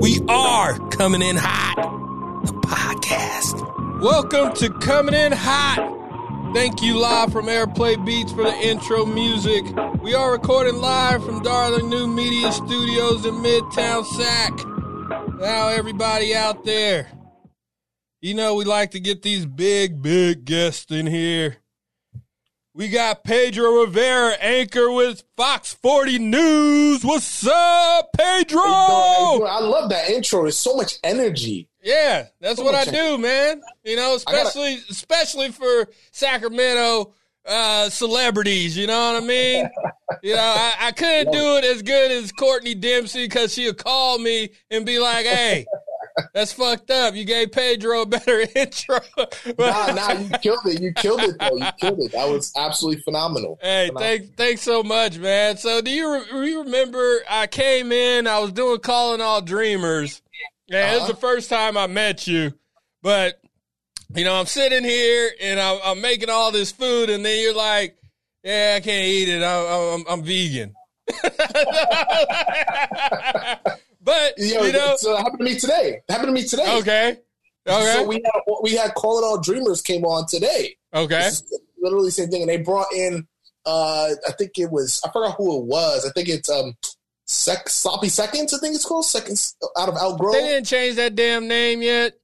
We are coming in hot. The podcast. Welcome to Coming In Hot. Thank you live from Airplay Beats for the intro music. We are recording live from Darling New Media Studios in Midtown Sac. Now, everybody out there, you know we like to get these big, big guests in here. We got Pedro Rivera, anchor with Fox 40 News. What's up, Pedro? I love that intro. There's so much energy. Yeah, that's so what I do, man. You know, especially gotta... especially for Sacramento uh, celebrities. You know what I mean? you know, I, I couldn't do it as good as Courtney Dempsey because she'll call me and be like, "Hey." That's fucked up. You gave Pedro a better intro. nah, nah, you killed it. You killed it though. You killed it. That was absolutely phenomenal. Hey, phenomenal. thanks, thanks so much, man. So, do you, re- you remember? I came in. I was doing calling all dreamers. Yeah, uh-huh. this is the first time I met you, but you know, I'm sitting here and I'm, I'm, making all this food, and then you're like, "Yeah, I can't eat it. I, I'm, I'm vegan." But Yo, you know, so it happened to me today. It happened to me today. Okay. Okay. So we had we had Calling All Dreamers came on today. Okay. Literally the same thing, and they brought in. uh I think it was I forgot who it was. I think it's um Sec, Sloppy Seconds. I think it's called Seconds out of Outgrow. They didn't change that damn name yet.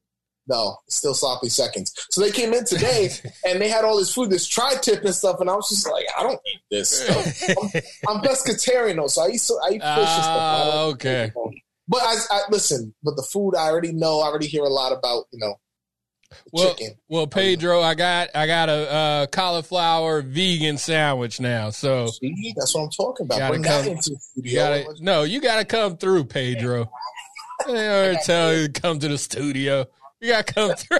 No, still sloppy seconds. So they came in today and they had all this food, this tri-tip and stuff, and I was just like, I don't eat this. I'm, I'm pescatarian though, so I eat so I eat fish uh, and stuff. Ah, okay. But I, I, listen, but the food I already know. I already hear a lot about. You know. Well, chicken. well, Pedro, I got I got a uh, cauliflower vegan sandwich now. So See, that's what I'm talking about. Bring come, that into the studio. Gotta, no, you got to come through, Pedro. I never tell you to come to the studio. You got to come through.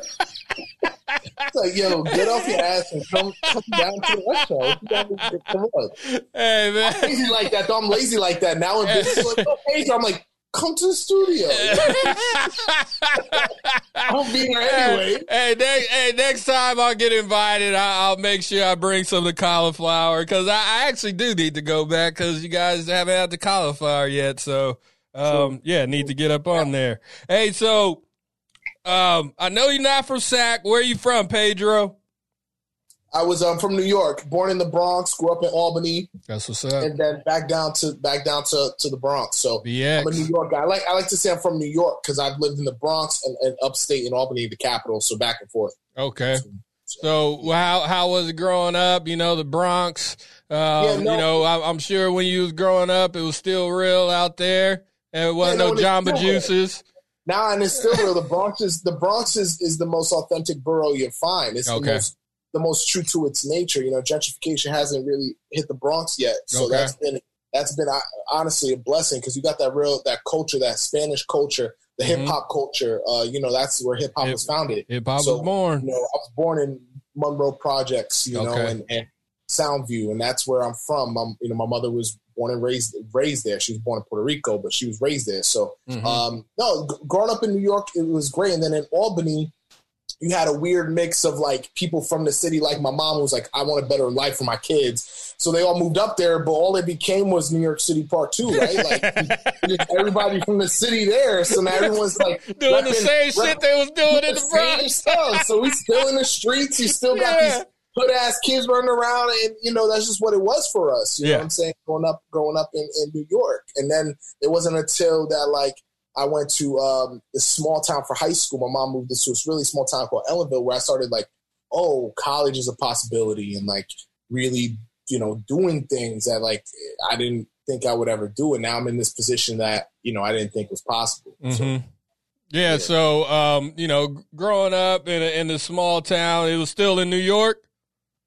it's like, yo, get off your ass and come, come down to the Show. Come on. Hey, man. I'm lazy like that, though. I'm lazy like that. Now, in business, like, oh, Pedro, I'm like, come to the studio. I'll be there anyway. Hey, next, hey, next time I get invited, I, will make sure I bring some of the cauliflower because I, I, actually do need to go back because you guys haven't had the cauliflower yet. So, um, yeah, need to get up on there. Hey, so um, I know you're not from Sac. Where are you from, Pedro? I was um, from New York, born in the Bronx, grew up in Albany. That's what's up. And then back down to back down to, to the Bronx. So BX. I'm a New York guy. I like I like to say I'm from New York because I've lived in the Bronx and, and, upstate in Albany, the capital. So back and forth. Okay. So, so how how was it growing up? You know the Bronx. Um, yeah, no, you know I, am sure when you was growing up, it was still real out there, and it wasn't yeah, no, no Jamba Juices. Now and it's still real. The Bronx is the Bronx is, is the most authentic borough you find. It's okay. the most the most true to its nature. You know, gentrification hasn't really hit the Bronx yet, so okay. that's been that's been uh, honestly a blessing because you got that real that culture, that Spanish culture, the mm-hmm. hip hop culture. Uh, you know, that's where hip hop was founded. Hip hop so, was born. You know, I was born in Monroe Projects. You okay. know, and, and Soundview, and that's where I'm from. I'm, you know, my mother was born and raised raised there. She was born in Puerto Rico, but she was raised there. So, mm-hmm. um, no, g- growing up in New York, it was great. And then in Albany, you had a weird mix of like people from the city, like my mom was like, I want a better life for my kids. So they all moved up there, but all it became was New York City Part Two, right? Like everybody from the city there. So now everyone's like doing the same shit they was doing in the Bronx. Stuff. So we still in the streets. You still got yeah. these good ass kids running around, and you know that's just what it was for us. You yeah. know what I'm saying? Growing up, growing up in, in New York, and then it wasn't until that like I went to um, this small town for high school. My mom moved us to this really small town called Ellenville, where I started like, oh, college is a possibility, and like really, you know, doing things that like I didn't think I would ever do, and now I'm in this position that you know I didn't think was possible. Mm-hmm. So, yeah, yeah, so um, you know, growing up in a, in a small town, it was still in New York.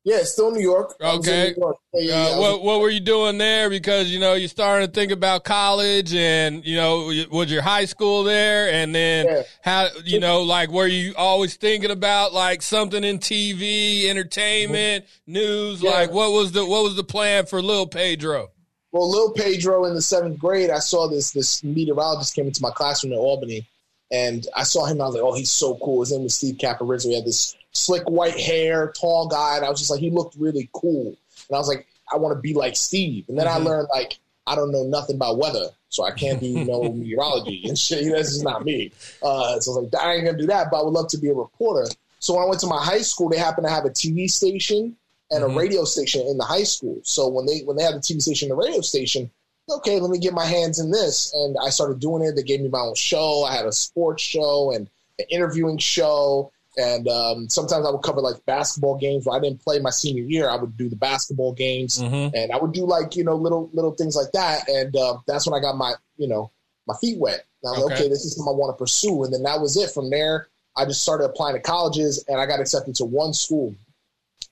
Yeah, still New York. Okay. New York. Yeah, yeah, uh, what What were you doing there? Because you know you're starting to think about college, and you know was your high school there, and then yeah. how you know like were you always thinking about like something in TV, entertainment, news? Like what was the what was the plan for Lil Pedro? Well, Lil Pedro in the seventh grade, I saw this this meteorologist came into my classroom in Albany, and I saw him. I was like, oh, he's so cool. His name was Steve Caporizzo. He had this slick white hair, tall guy. And I was just like, he looked really cool. And I was like, I want to be like Steve. And then mm-hmm. I learned like I don't know nothing about weather. so I can't do no meteorology and shit. That's just not me. Uh, so I was like, I ain't gonna do that, but I would love to be a reporter. So when I went to my high school, they happened to have a TV station and mm-hmm. a radio station in the high school. So when they when they had the TV station and the radio station, okay, let me get my hands in this, and I started doing it. They gave me my own show. I had a sports show and an interviewing show and um, sometimes I would cover like basketball games. Where I didn't play my senior year, I would do the basketball games, mm-hmm. and I would do like you know little little things like that. And uh, that's when I got my you know my feet wet. And I'm okay. like, okay, this is something I want to pursue. And then that was it. From there, I just started applying to colleges, and I got accepted to one school.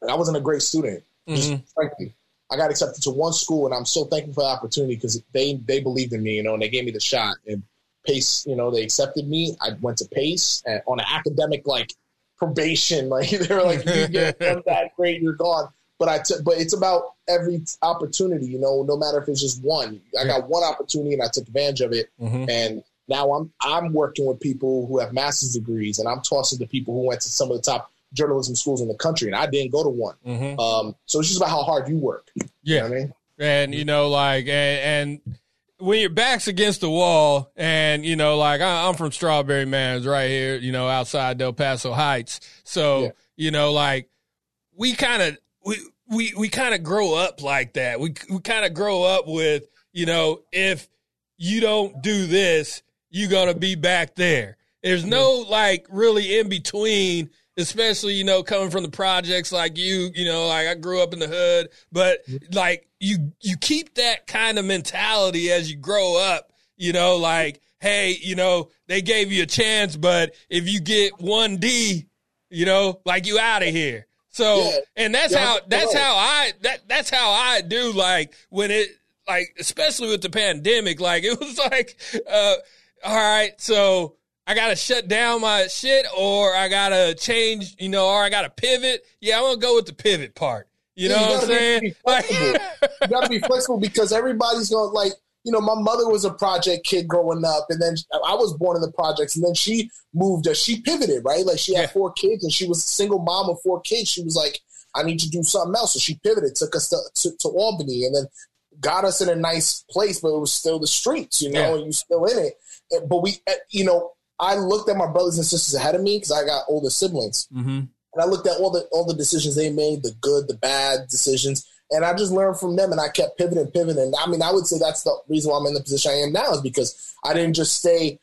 And I wasn't a great student, mm-hmm. frankly. I got accepted to one school, and I'm so thankful for the opportunity because they they believed in me, you know, and they gave me the shot. And Pace, you know, they accepted me. I went to Pace and on an academic like probation. Like they were like, you get that great, you're gone. But I, t- but it's about every opportunity, you know. No matter if it's just one, I got one opportunity and I took advantage of it. Mm-hmm. And now I'm I'm working with people who have master's degrees, and I'm tossing to people who went to some of the top journalism schools in the country, and I didn't go to one. Mm-hmm. Um, so it's just about how hard you work. Yeah, you know I mean, and you know, like, and, and when your back's against the wall and you know like i'm from Strawberry Manor right here you know outside del paso heights so yeah. you know like we kind of we we, we kind of grow up like that we, we kind of grow up with you know if you don't do this you're gonna be back there there's no like really in between especially you know coming from the projects like you you know like i grew up in the hood but like you you keep that kind of mentality as you grow up you know like hey you know they gave you a chance but if you get 1d you know like you out of here so yeah. and that's yeah. how that's how i that that's how i do like when it like especially with the pandemic like it was like uh all right so I gotta shut down my shit or I gotta change, you know, or I gotta pivot. Yeah, I'm gonna go with the pivot part. You know you what I'm saying? Like, you gotta be flexible because everybody's gonna like, you know, my mother was a project kid growing up, and then I was born in the projects, and then she moved. She pivoted, right? Like she had yeah. four kids, and she was a single mom of four kids. She was like, I need to do something else, so she pivoted, took us to, to, to Albany, and then got us in a nice place, but it was still the streets, you know, yeah. and you still in it. But we, eh, you know, I looked at my brothers and sisters ahead of me because I got older siblings, mm-hmm. and I looked at all the all the decisions they made, the good, the bad decisions, and I just learned from them. And I kept pivoting, pivoting. I mean, I would say that's the reason why I'm in the position I am now is because I didn't just stay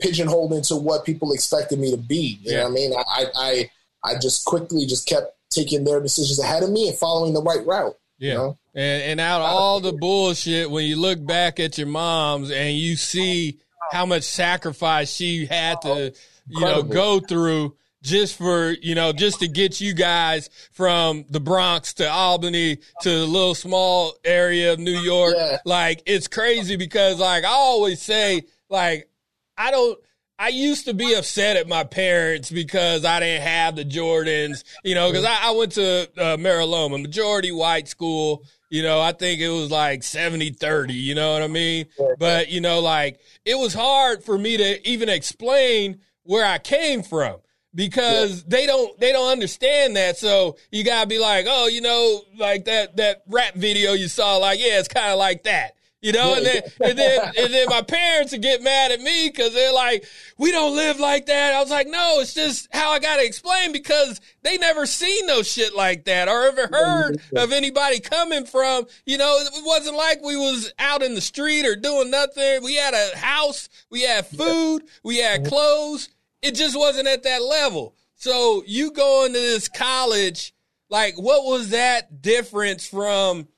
pigeonholed into what people expected me to be. You yeah. know what I mean? I, I I just quickly just kept taking their decisions ahead of me and following the right route. Yeah. You know? And and out of all the bullshit, when you look back at your moms and you see how much sacrifice she had to, you know, go through just for, you know, just to get you guys from the Bronx to Albany to the little small area of New York. Yeah. Like, it's crazy because, like, I always say, like, I don't, I used to be upset at my parents because I didn't have the Jordans, you know, because I, I, went to uh, Mira Loma, majority white school. You know, I think it was like 70 30, you know what I mean? But, you know, like it was hard for me to even explain where I came from because yeah. they don't they don't understand that. So you gotta be like, oh, you know, like that that rap video you saw, like, yeah, it's kind of like that. You know, and then and then and then my parents would get mad at me because they're like, "We don't live like that." I was like, "No, it's just how I gotta explain because they never seen no shit like that or ever heard of anybody coming from. You know, it wasn't like we was out in the street or doing nothing. We had a house, we had food, we had uh-huh. clothes. It just wasn't at that level. So you going to this college, like, what was that difference from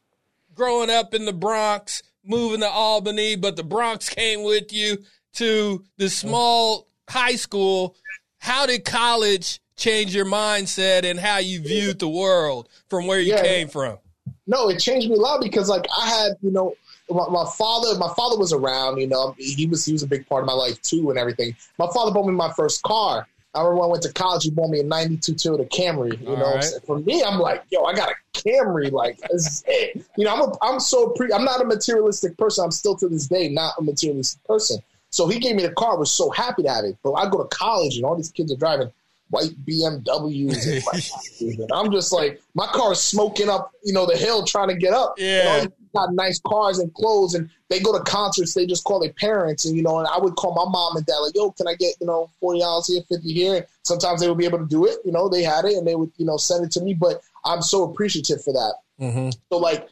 growing up in the Bronx?" Moving to Albany, but the Bronx came with you to the small high school. How did college change your mindset and how you viewed the world from where you yeah. came from? No, it changed me a lot because like I had, you know, my, my, father, my father was around, you know, he was he was a big part of my life too and everything. My father bought me my first car. I remember when I went to college, he bought me a 92 Toyota Camry. You All know, right. for me, I'm like, yo, I got a Camry. Like, this is it. you know, I'm a, I'm so pre. I'm not a materialistic person. I'm still to this day not a materialistic person. So he gave me the car. I was so happy to have it. But I go to college and all these kids are driving white BMWs. And, and I'm just like, my car is smoking up, you know, the hill trying to get up. Yeah. Got nice cars and clothes, and they go to concerts. They just call their parents, and you know, and I would call my mom and dad like, "Yo, can I get you know forty dollars here, fifty here?" And sometimes they would be able to do it. You know, they had it, and they would you know send it to me. But I'm so appreciative for that. Mm-hmm. So like,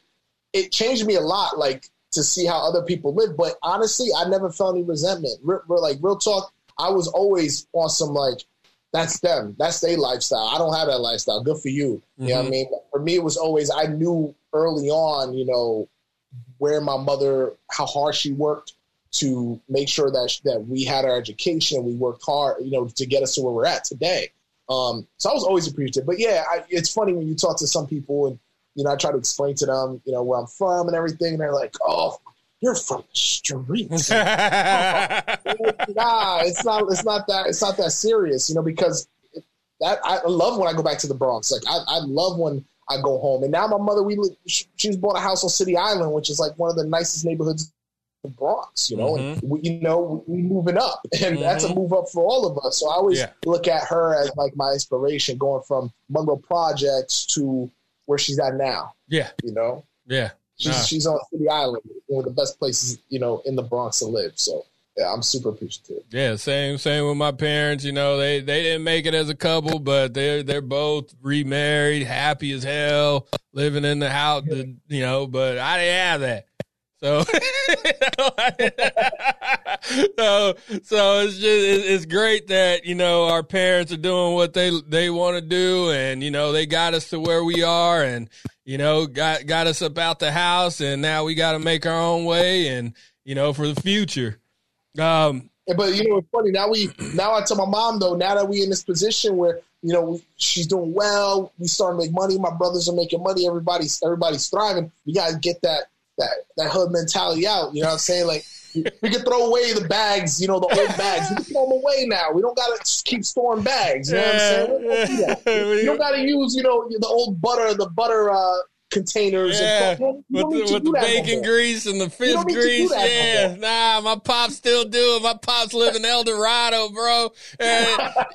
it changed me a lot. Like to see how other people live. But honestly, I never felt any resentment. We're, we're like real talk. I was always on some like that's them. That's their lifestyle. I don't have that lifestyle. Good for you. Mm-hmm. You know what I mm-hmm. mean? For me, it was always, I knew early on, you know, where my mother, how hard she worked to make sure that, that we had our education. We worked hard, you know, to get us to where we're at today. Um, so I was always appreciative. But yeah, I, it's funny when you talk to some people and, you know, I try to explain to them, you know, where I'm from and everything. And they're like, oh, you're from the streets. nah, it's not. It's not that. It's not that serious, you know. Because that I love when I go back to the Bronx. Like I, I love when I go home. And now my mother, we she's bought a house on City Island, which is like one of the nicest neighborhoods in the Bronx. You know, mm-hmm. and we, you know we moving up, and mm-hmm. that's a move up for all of us. So I always yeah. look at her as like my inspiration, going from Monroe Projects to where she's at now. Yeah, you know. Yeah, She's nah. she's on City Island, one of the best places you know in the Bronx to live. So I'm super appreciative. Yeah, same same with my parents. You know, they they didn't make it as a couple, but they're they're both remarried, happy as hell, living in the house. You know, but I didn't have that. So, so, so it's just it's great that you know our parents are doing what they they want to do, and you know they got us to where we are, and you know got got us about the house, and now we got to make our own way, and you know for the future. Um, but you know it's funny now we now I tell my mom though now that we in this position where you know we, she's doing well, we start to make money, my brothers are making money, everybody's everybody's thriving. We got to get that that that hood mentality out. You know what I'm saying? Like we can throw away the bags, you know, the old bags. We can throw them away now. We don't gotta keep storing bags. You know what I'm saying? Don't do you don't gotta use, you know, the old butter, the butter uh, containers yeah. and with the, with the bacon grease and the fish grease. Yeah, nah, my pops still do it. My pops live in El Dorado, bro. And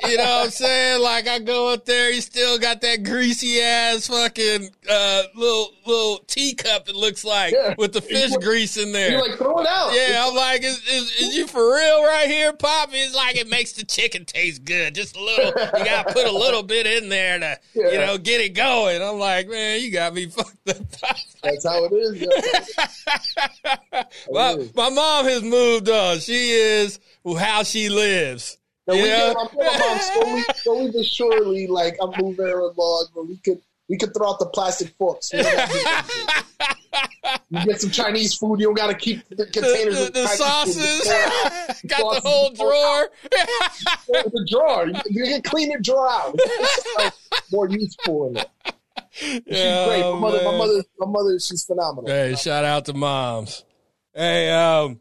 you know what I'm saying? Like I go up there, he still got that greasy ass fucking uh, little little teacup. It looks like yeah. with the fish grease in there. You like throw it out. Yeah, I'm like, is, is, is you for real right here, Pop? It's like it makes the chicken taste good. Just a little. You gotta put a little bit in there to yeah. you know get it going. I'm like, man, you got me. That's how it is. my, my mom has moved on. She is how she lives. Now, we can, mom slowly, slowly but surely, like I'm moving along, but we could we could throw out the plastic forks. You, you get some Chinese food. You don't got to keep the containers. The, the, the sauces. got sauces the whole drawer. the drawer. You, you can clean the drawer out. more useful in it. She's yeah, great. My mother, my mother, my mother, she's phenomenal. Hey, shout out to moms. Hey, um,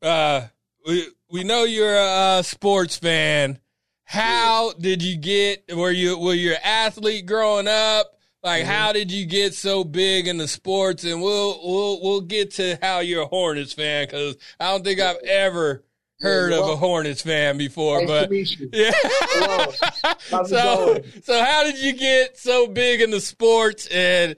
uh, we we know you're a, sports fan. How did you get? Were you were you an athlete growing up? Like, mm-hmm. how did you get so big in the sports? And we'll we'll we'll get to how you're a Hornets fan because I don't think I've ever heard yeah, of a Hornets fan before, nice but yeah. so, so how did you get so big in the sports? And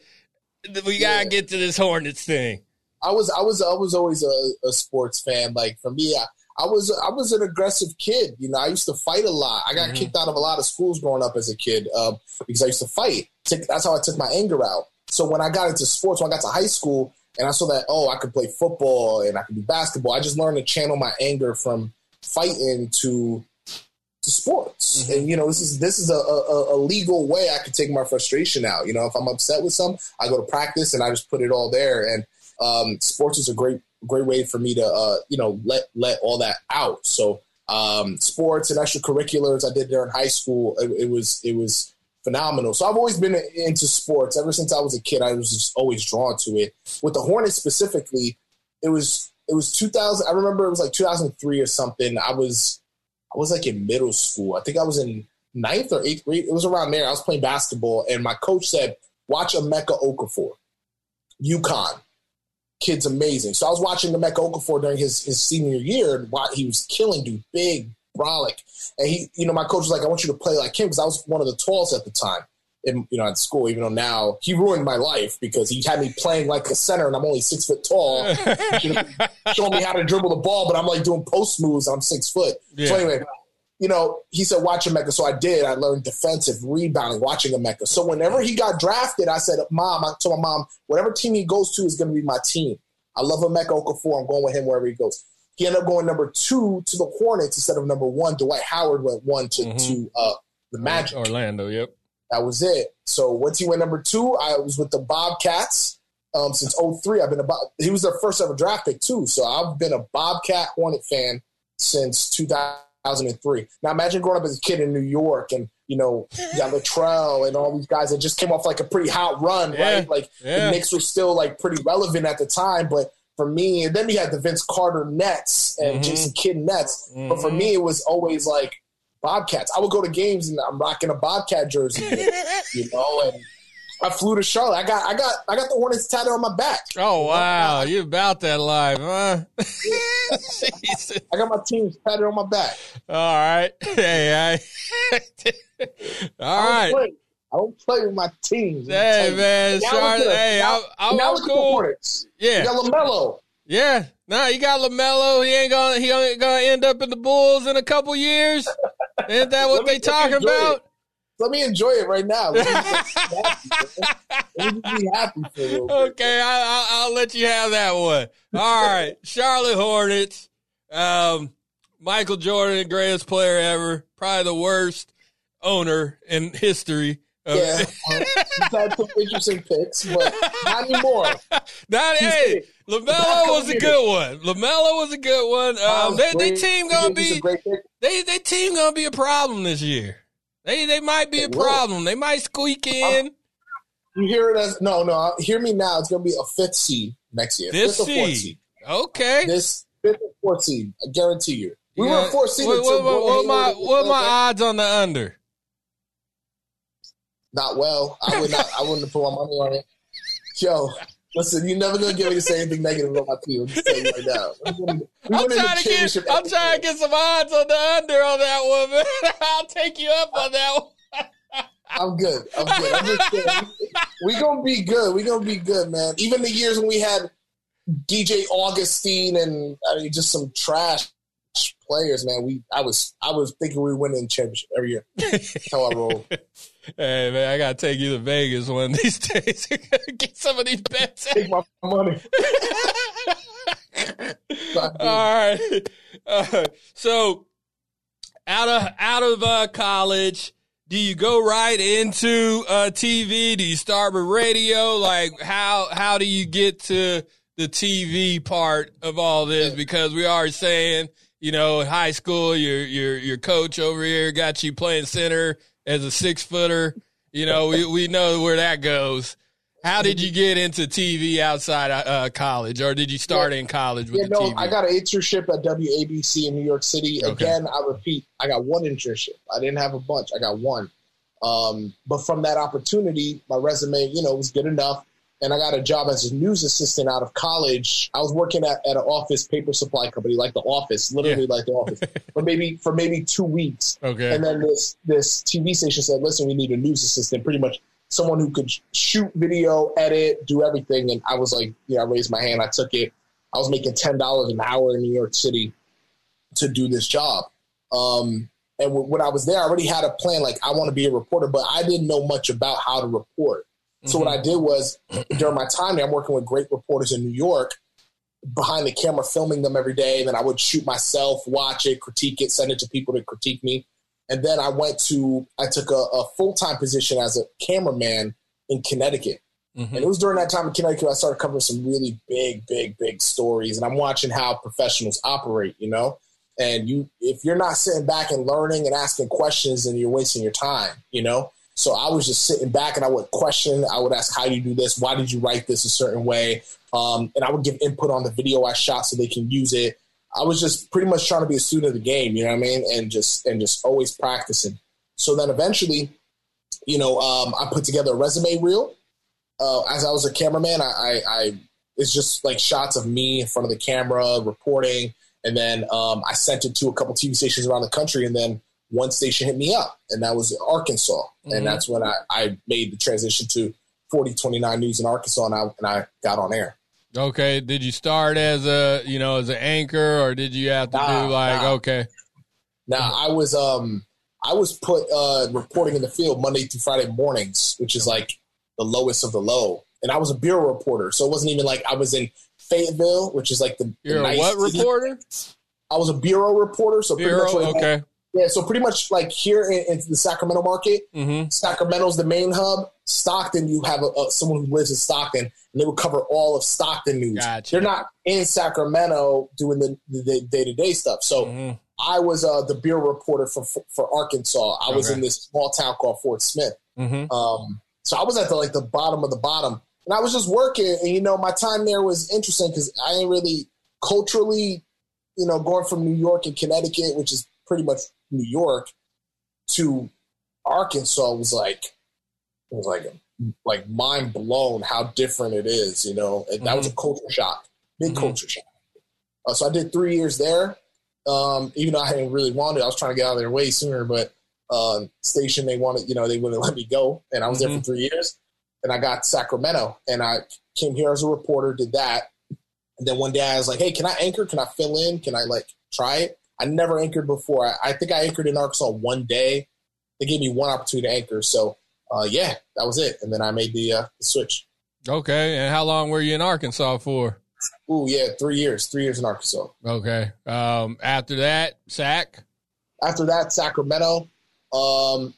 we gotta yeah. get to this Hornets thing. I was, I was, I was always a, a sports fan. Like for me, I, I, was, I was an aggressive kid. You know, I used to fight a lot. I got mm-hmm. kicked out of a lot of schools growing up as a kid um, because I used to fight. That's how I took my anger out. So when I got into sports, when I got to high school, and I saw that oh I could play football and I could do basketball. I just learned to channel my anger from fighting to to sports. Mm-hmm. And you know this is this is a, a, a, legal way I could take my frustration out. You know if I'm upset with some, I go to practice and I just put it all there. And um, sports is a great great way for me to uh, you know let let all that out. So um, sports and extracurriculars I did there in high school. It, it was it was phenomenal. So I've always been into sports ever since I was a kid. I was just always drawn to it. With the Hornets specifically, it was it was 2000. I remember it was like 2003 or something. I was I was like in middle school. I think I was in ninth or eighth grade. It was around there. I was playing basketball, and my coach said, "Watch Emeka Okafor, UConn." Kid's amazing. So I was watching Emeka Okafor during his, his senior year, and he was killing dude, big, brolic. And he, you know, my coach was like, I want you to play like him because I was one of the tallest at the time in, you know, at school, even though now he ruined my life because he had me playing like a center and I'm only six foot tall. showing me how to dribble the ball, but I'm like doing post moves. I'm six foot. Yeah. So anyway, you know, he said, watch Emeka. So I did. I learned defensive rebounding, watching Emeka. So whenever he got drafted, I said, Mom, I told my mom, whatever team he goes to is going to be my team. I love Emeka Okafor. I'm going with him wherever he goes. He ended up going number two to the Hornets instead of number one. Dwight Howard went one to, mm-hmm. to uh, the Magic. Orlando, yep. That was it. So once he went number two, I was with the Bobcats um, since 03. I've been about, he was their first ever draft pick too. So I've been a Bobcat Hornet fan since 2003. Now imagine growing up as a kid in New York and you know, you got Latrell and all these guys that just came off like a pretty hot run, yeah, right? Like yeah. the Knicks were still like pretty relevant at the time, but for me, and then we had the Vince Carter Nets and mm-hmm. Jason Kidd Nets. Mm-hmm. But for me, it was always like Bobcats. I would go to games and I'm rocking a Bobcat jersey, you know, and I flew to Charlotte. I got I got I got the Hornets tatted on my back. Oh wow, you about that life, huh? I got my team tatted on my back. All right, hey, I, all I right. I don't play with my teams. Hey man, Charlotte. Hey, I, I, now was cool. Hornets. Yeah, you got Lamelo. Yeah, nah, you got Lamelo. He ain't gonna he ain't gonna end up in the Bulls in a couple years. Ain't that what they talking about? It. Let me enjoy it right now. Let me, let me be happy for a Okay, I, will let you have that one. All right, Charlotte Hornets. Um, Michael Jordan, greatest player ever, probably the worst owner in history. Yeah, uh, he's had some interesting picks, but not anymore. Not hey, Lamelo was a good one. Lamelo was a good one. Um, they, they team gonna be they they team gonna be a problem this year. They they might be they a will. problem. They might squeak in. You hear it as no, no. Hear me now. It's to be a fifth seed next year. This fifth seed. seed. Okay. This fifth or fourth seed. I guarantee you. We yeah. were fourth seed. What, what, what, what my what my odds on the under? Not well. I would not. I wouldn't put my money on it. Yo, Listen, you're never gonna get me to say anything negative about my team. I'm just saying right now. I'm trying to get. I'm trying to get some odds on the under on that one, man. I'll take you up on that one. I'm good. I'm good. I'm just kidding. We gonna be good. We gonna be good, man. Even the years when we had DJ Augustin and I mean, just some trash players, man. We I was I was thinking we were winning championship every year. That's how I roll. Hey man, I gotta take you to Vegas one of these days. Get some of these bets. Take my money. All right. Uh, so out of out of uh, college, do you go right into uh, TV? Do you start with radio? Like how how do you get to the TV part of all this? Because we are saying, you know, high school, your your your coach over here got you playing center as a six footer. You know, we, we know where that goes. How did you get into TV outside uh, college, or did you start yeah. in college with yeah, no, TV? I got an internship at WABC in New York City. Okay. Again, I repeat, I got one internship. I didn't have a bunch. I got one. Um, but from that opportunity, my resume, you know, was good enough and I got a job as a news assistant out of college. I was working at, at an office paper supply company, like the office, literally yeah. like the office, for maybe for maybe two weeks. Okay. And then this this TV station said, "Listen, we need a news assistant, pretty much someone who could shoot video, edit, do everything." And I was like, "Yeah," I raised my hand. I took it. I was making ten dollars an hour in New York City to do this job. Um, and when I was there, I already had a plan. Like, I want to be a reporter, but I didn't know much about how to report. So what I did was during my time there, I'm working with great reporters in New York behind the camera, filming them every day. And then I would shoot myself, watch it, critique it, send it to people to critique me. And then I went to, I took a, a full time position as a cameraman in Connecticut. Mm-hmm. And it was during that time in Connecticut I started covering some really big, big, big stories. And I'm watching how professionals operate, you know? And you, if you're not sitting back and learning and asking questions, then you're wasting your time, you know? So I was just sitting back and I would question. I would ask, "How do you do this? Why did you write this a certain way?" Um, and I would give input on the video I shot so they can use it. I was just pretty much trying to be a student of the game, you know what I mean, and just and just always practicing. So then eventually, you know, um, I put together a resume reel. Uh, as I was a cameraman, I, I, I, it's just like shots of me in front of the camera reporting, and then um, I sent it to a couple TV stations around the country, and then one station hit me up, and that was Arkansas, mm-hmm. and that's when I, I made the transition to 4029 News in Arkansas, and I and I got on air. Okay, did you start as a you know as an anchor, or did you have to nah, do like nah. okay? Now I was um I was put uh reporting in the field Monday through Friday mornings, which is like the lowest of the low, and I was a bureau reporter, so it wasn't even like I was in Fayetteville, which is like the, You're nice what reporter? I was a bureau reporter, so bureau, pretty much like, okay. Yeah, so pretty much like here in, in the Sacramento market, mm-hmm. Sacramento's the main hub. Stockton, you have a, a, someone who lives in Stockton, and they would cover all of Stockton news. Gotcha. They're not in Sacramento doing the day to day stuff. So mm-hmm. I was uh, the bureau reporter for for Arkansas. I was in this small town called Fort Smith. Mm-hmm. Um, so I was at the like the bottom of the bottom, and I was just working. And you know, my time there was interesting because I ain't really culturally, you know, going from New York and Connecticut, which is pretty much New York to Arkansas was like was like like mind blown how different it is, you know. And mm-hmm. that was a mm-hmm. culture shock, big mm-hmm. culture shock. Uh, so I did three years there. Um, even though I didn't really want it, I was trying to get out of there way sooner. But uh, station they wanted, you know, they wouldn't let me go, and I was mm-hmm. there for mm-hmm. three years. And I got Sacramento, and I came here as a reporter, did that, and then one day I was like, "Hey, can I anchor? Can I fill in? Can I like try it?" I never anchored before. I, I think I anchored in Arkansas one day. They gave me one opportunity to anchor. So, uh, yeah, that was it. And then I made the, uh, the switch. Okay. And how long were you in Arkansas for? Oh, yeah, three years. Three years in Arkansas. Okay. Um, after that, Sac? After that, Sacramento. Um,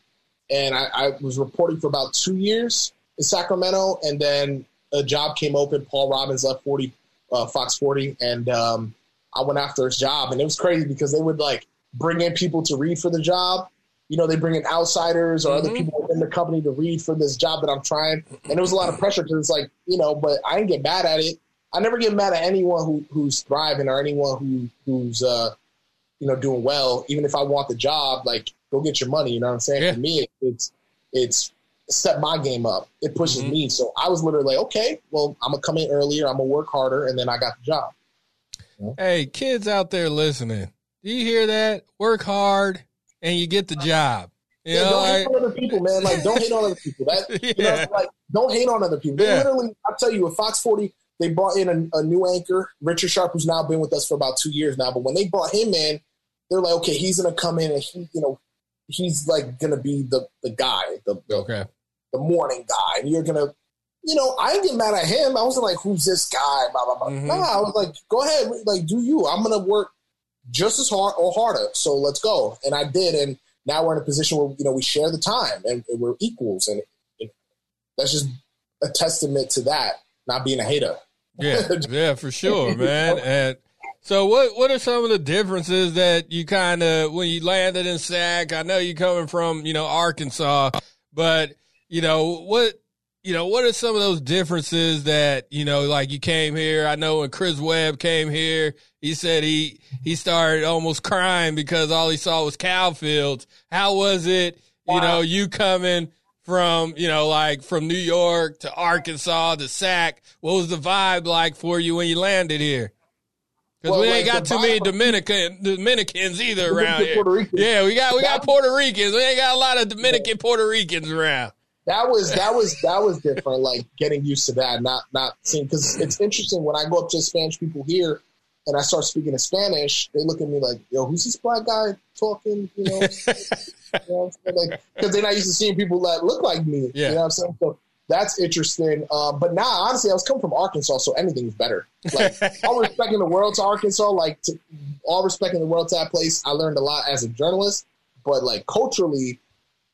and I, I was reporting for about two years in Sacramento. And then a job came open. Paul Robbins left 40, uh, Fox 40. And um, I went after his job, and it was crazy because they would like bring in people to read for the job. You know, they bring in outsiders or mm-hmm. other people within the company to read for this job that I'm trying, and it was a lot of pressure because it's like you know, but I didn't get mad at it. I never get mad at anyone who, who's thriving or anyone who who's uh, you know doing well. Even if I want the job, like go get your money. You know what I'm saying? Yeah. For me, it, it's it's set my game up. It pushes mm-hmm. me. So I was literally like, okay, well, I'm gonna come in earlier. I'm gonna work harder, and then I got the job. Hey, kids out there listening, do you hear that? Work hard and you get the uh, job. You yeah, know, don't like, hate on other people, man. Like, don't hate on other people. That yeah. you know, like, don't hate on other people. They yeah. literally, I tell you, with Fox 40, they brought in a, a, new anchor, Richard Sharp, who's now been with us for about two years now. But when they brought him in, they're like, okay, he's gonna come in and he, you know, he's like gonna be the the guy, the, the okay, the morning guy, and you're gonna you know, I didn't get mad at him. I wasn't like, who's this guy? Blah, blah, blah. Mm-hmm. Nah, I was like, go ahead, like, do you. I'm going to work just as hard or harder. So let's go. And I did. And now we're in a position where, you know, we share the time and, and we're equals. And that's just a testament to that, not being a hater. Yeah, yeah, for sure, man. And so, what what are some of the differences that you kind of when you landed in SAC? I know you're coming from you know Arkansas, but you know what you know, what are some of those differences that, you know, like you came here? I know when Chris Webb came here, he said he, he started almost crying because all he saw was cow fields. How was it, you wow. know, you coming from, you know, like from New York to Arkansas to Sac? What was the vibe like for you when you landed here? Because well, we ain't got too many Dominican Dominicans either around here. Yeah, we got we got Puerto Ricans. We ain't got a lot of Dominican Puerto Ricans around that was that was that was different. Like getting used to that, not not seeing because it's interesting when I go up to Spanish people here and I start speaking in Spanish, they look at me like, "Yo, who's this black guy talking?" You know, because like, they're not used to seeing people that look like me. Yeah. You know what I'm saying? So that's interesting. Um, but now, honestly, I was coming from Arkansas, so anything's better. Like all respecting the world to Arkansas, like to, all respecting the world to that place. I learned a lot as a journalist, but like culturally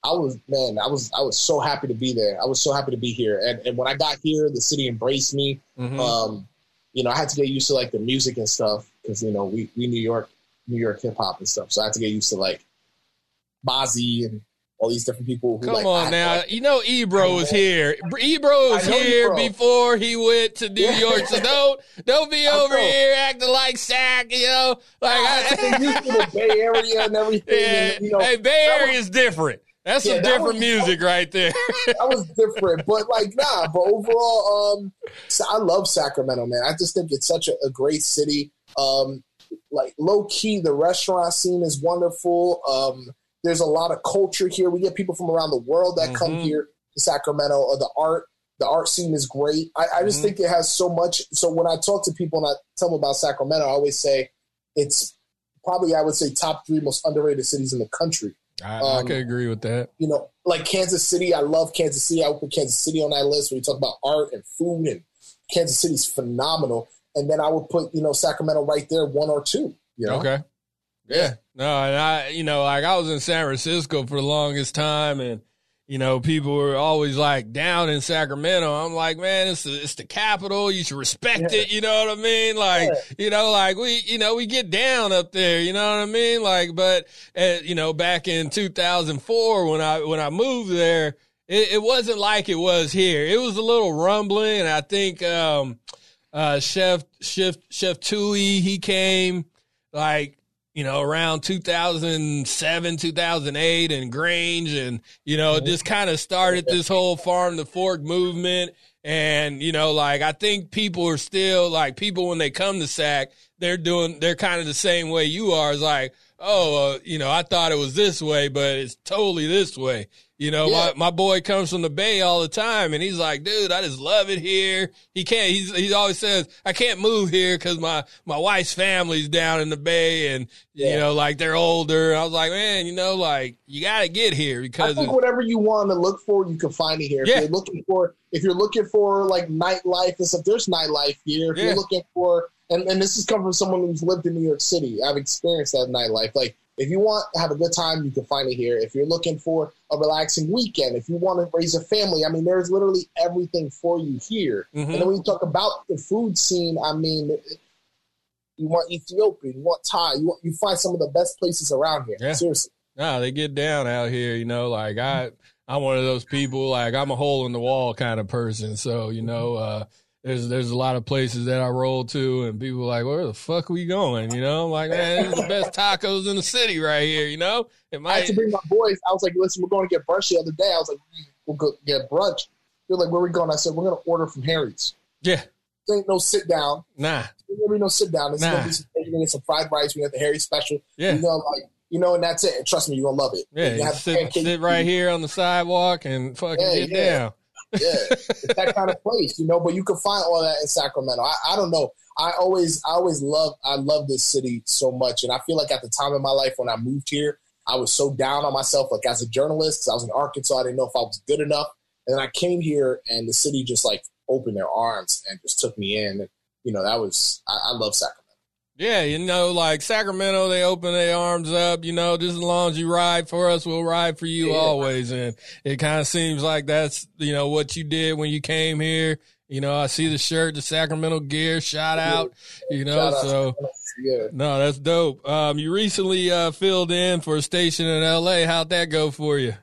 I was man, I was I was so happy to be there. I was so happy to be here. And and when I got here, the city embraced me. Mm-hmm. Um, you know, I had to get used to like the music and stuff because you know we we New York New York hip hop and stuff. So I had to get used to like Mozzy and all these different people. Who, Come like, on now, like, you know Ebro was here. Ebro was here Ebro. before he went to New yeah. York. So don't don't be over here acting like Sac. You know, like I, I used to the Bay Area and everything. Yeah. And, you know, hey, Bay Area is different. That's yeah, some that different was, music right there. that was different, but like nah. But overall, um, I love Sacramento, man. I just think it's such a, a great city. Um, like low key, the restaurant scene is wonderful. Um, There's a lot of culture here. We get people from around the world that mm-hmm. come here to Sacramento. Or the art, the art scene is great. I, I just mm-hmm. think it has so much. So when I talk to people and I tell them about Sacramento, I always say it's probably I would say top three most underrated cities in the country. I, um, I can agree with that. You know, like Kansas City, I love Kansas City. I would put Kansas City on that list when you talk about art and food, and Kansas City's phenomenal. And then I would put you know Sacramento right there, one or two. You know? Okay. Yeah. No, and I, you know, like I was in San Francisco for the longest time, and you know, people were always like down in Sacramento. I'm like, man, it's the, it's the capital. You should respect yeah. it. You know what I mean? Like, yeah. you know, like we, you know, we get down up there. You know what I mean? Like, but uh, you know, back in 2004 when I when I moved there, it, it, wasn't like it was here. It was a little rumbling, and I think um, uh, Chef Chef Chef Tui he came like you know, around 2007, 2008 and Grange and, you know, just kind of started this whole farm to fork movement. And, you know, like I think people are still like people when they come to SAC, they're doing, they're kind of the same way you are. It's like, oh, uh, you know, I thought it was this way, but it's totally this way. You know, yeah. my, my boy comes from the Bay all the time and he's like, dude, I just love it here. He can't, he's, he always says, I can't move here because my, my wife's family's down in the Bay and, yeah. you know, like they're older. I was like, man, you know, like you got to get here because I think whatever you want to look for, you can find it here. Yeah. If you're looking for, if you're looking for like nightlife and stuff, there's nightlife here. If yeah. you're looking for, and, and this is coming from someone who's lived in New York City, I've experienced that nightlife. Like, if you want to have a good time, you can find it here. If you're looking for a relaxing weekend, if you want to raise a family, I mean, there's literally everything for you here. Mm-hmm. And then when you talk about the food scene, I mean, you want Ethiopian, you want Thai, you want, you find some of the best places around here. Yeah. Seriously. No, they get down out here, you know, like I, I'm one of those people, like I'm a hole in the wall kind of person. So, you know, uh, there's there's a lot of places that I roll to, and people are like, where the fuck are we going? You know, I'm like, man, these are the best tacos in the city right here. You know, it might. I had to bring my boys. I was like, listen, we're going to get brunch the other day. I was like, we'll go get brunch. They're like, where are we going? I said, we're going to order from Harry's. Yeah. There ain't no sit down. Nah. Gonna be no sit down. Nah. gonna be some, gonna get some fried rice. We got the Harry special. Yeah. You know, like you know, and that's it. And trust me, you're gonna love it. Yeah. You sit, sit right here on the sidewalk and fucking yeah, get yeah. down it's that kind of place, you know. But you can find all that in Sacramento. I, I don't know. I always, I always love, I love this city so much, and I feel like at the time in my life when I moved here, I was so down on myself, like as a journalist, I was in Arkansas, I didn't know if I was good enough, and then I came here, and the city just like opened their arms and just took me in. And, you know, that was, I, I love Sacramento. Yeah, you know, like Sacramento, they open their arms up, you know, just as long as you ride for us, we'll ride for you yeah. always. And it kind of seems like that's, you know, what you did when you came here. You know, I see the shirt, the Sacramento gear, shout out, you know, shout so yeah. no, that's dope. Um, you recently, uh, filled in for a station in LA. How'd that go for you?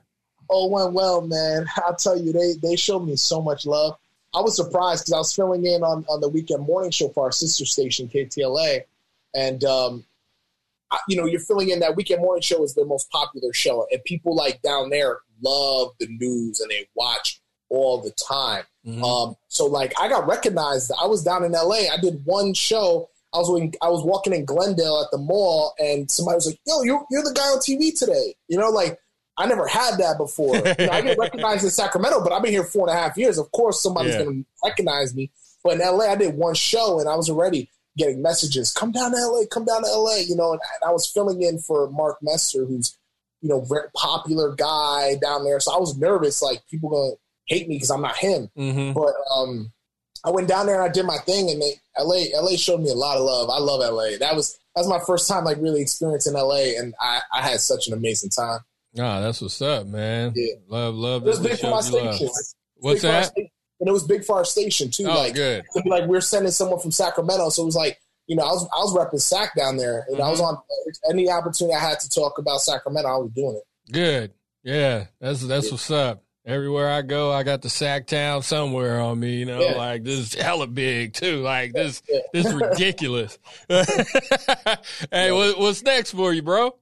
Oh, went well, man. I'll tell you, they, they showed me so much love. I was surprised because I was filling in on, on the weekend morning show for our sister station, KTLA and um, you know, you're filling in that weekend morning show is their most popular show, and people like down there love the news and they watch all the time. Mm-hmm. Um, so like, I got recognized. I was down in LA. I did one show. I was in, I was walking in Glendale at the mall, and somebody was like, "Yo, you're you're the guy on TV today." You know, like I never had that before. You know, I get recognized in Sacramento, but I've been here four and a half years. Of course, somebody's yeah. going to recognize me. But in LA, I did one show, and I was already getting messages, come down to LA, come down to LA, you know, and, and I was filling in for Mark Mester, who's, you know, very popular guy down there. So I was nervous, like people gonna hate me because I'm not him. Mm-hmm. But um, I went down there and I did my thing, and they LA LA showed me a lot of love. I love LA. That was that was my first time like really experiencing LA, and I, I had such an amazing time. Ah, that's what's up, man. Yeah. Love, love. It was big for my station. What's that? And it was big for our station too. Oh, like, good. like we're sending someone from Sacramento, so it was like you know I was I was repping Sac down there, and mm-hmm. I was mm-hmm. on any opportunity I had to talk about Sacramento, I was doing it. Good, yeah, that's that's yeah. what's up. Everywhere I go, I got the Sac Town somewhere on me. You know, yeah. like this is hella big too. Like this, yeah. this is ridiculous. hey, what, what's next for you, bro?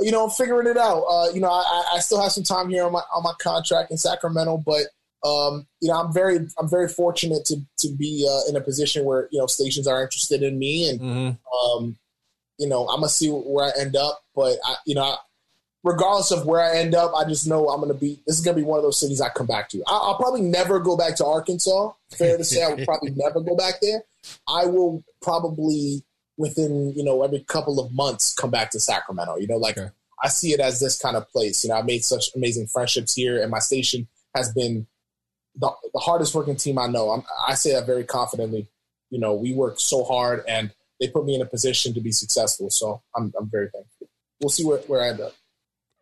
You know, I'm figuring it out. Uh, you know, I, I still have some time here on my on my contract in Sacramento, but um, you know, I'm very, I'm very fortunate to to be uh, in a position where you know stations are interested in me, and mm-hmm. um, you know, I'm gonna see where I end up. But I, you know, I, regardless of where I end up, I just know I'm going to be. This is going to be one of those cities I come back to. I'll, I'll probably never go back to Arkansas. Fair to say, I would probably never go back there. I will probably within you know every couple of months come back to Sacramento. You know, like okay. I see it as this kind of place. You know, I made such amazing friendships here, and my station has been the, the hardest working team I know. I'm, I say that very confidently. You know, we work so hard, and they put me in a position to be successful. So I'm I'm very thankful. We'll see where, where I end up.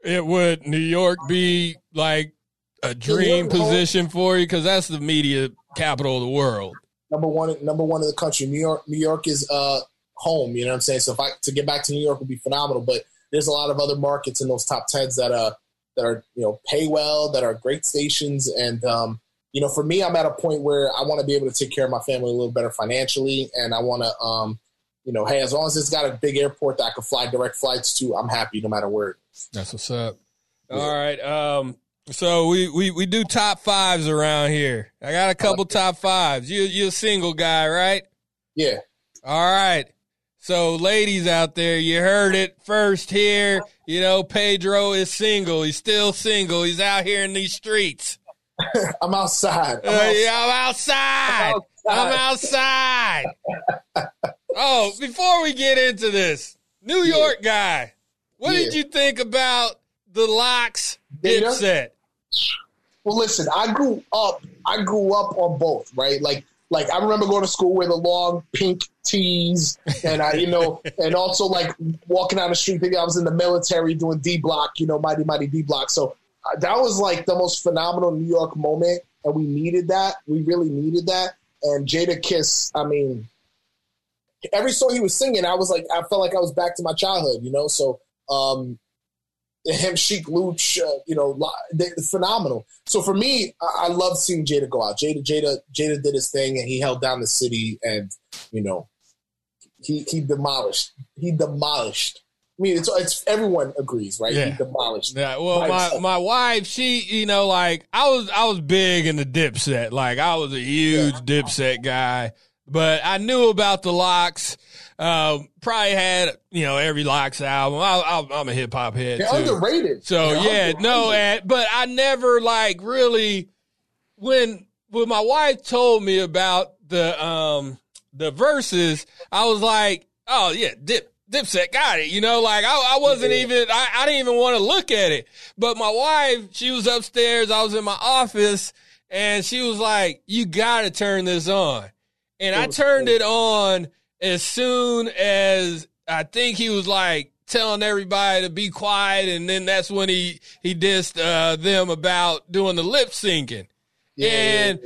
It would New York be like a dream position for you because that's the media capital of the world. Number one, number one in the country. New York, New York is uh, home. You know what I'm saying? So if I to get back to New York would be phenomenal. But there's a lot of other markets in those top tens that uh that are you know pay well, that are great stations, and um, you know for me, I'm at a point where I want to be able to take care of my family a little better financially, and I want to um, you know, hey, as long as it's got a big airport that I can fly direct flights to, I'm happy no matter where. That's what's up. Yeah. All right. Um, so we, we, we do top fives around here. I got a couple top fives. You you a single guy, right? Yeah. All right. So, ladies out there, you heard it first here. You know, Pedro is single. He's still single. He's out here in these streets. I'm outside. I'm, uh, yeah, I'm outside. I'm outside. I'm outside. oh, before we get into this, New York yeah. guy, what yeah. did you think about the LOX dipset? Well, listen, I grew up. I grew up on both, right? Like like I remember going to school with a long pink tees, and I, you know, and also like walking down the street thinking I was in the military doing D block, you know, mighty mighty D block. So that was like the most phenomenal New York moment, and we needed that. We really needed that. And Jadakiss, I mean, every song he was singing, I was like, I felt like I was back to my childhood, you know. So um, him, Sheek Louch, uh, you know, phenomenal. So for me, I, I love seeing Jada go out. Jada, Jada, Jada did his thing, and he held down the city, and you know, he he demolished. He demolished. I mean, it's it's everyone agrees, right? Yeah. He demolished. Yeah. Well, my my wife, she, you know, like I was I was big in the Dipset. Like I was a huge yeah. Dipset guy, but I knew about the LOX. uh, probably had you know every LOX album. I, am a hip hop head. They're too. underrated. So They're yeah, underrated. no, and, but I never like really when when my wife told me about the um the verses, I was like, oh yeah, dip. Dipset got it, you know, like I, I wasn't yeah. even, I, I didn't even want to look at it. But my wife, she was upstairs. I was in my office and she was like, you got to turn this on. And I turned it on as soon as I think he was like telling everybody to be quiet, and then that's when he he dissed uh, them about doing the lip syncing, yeah, and.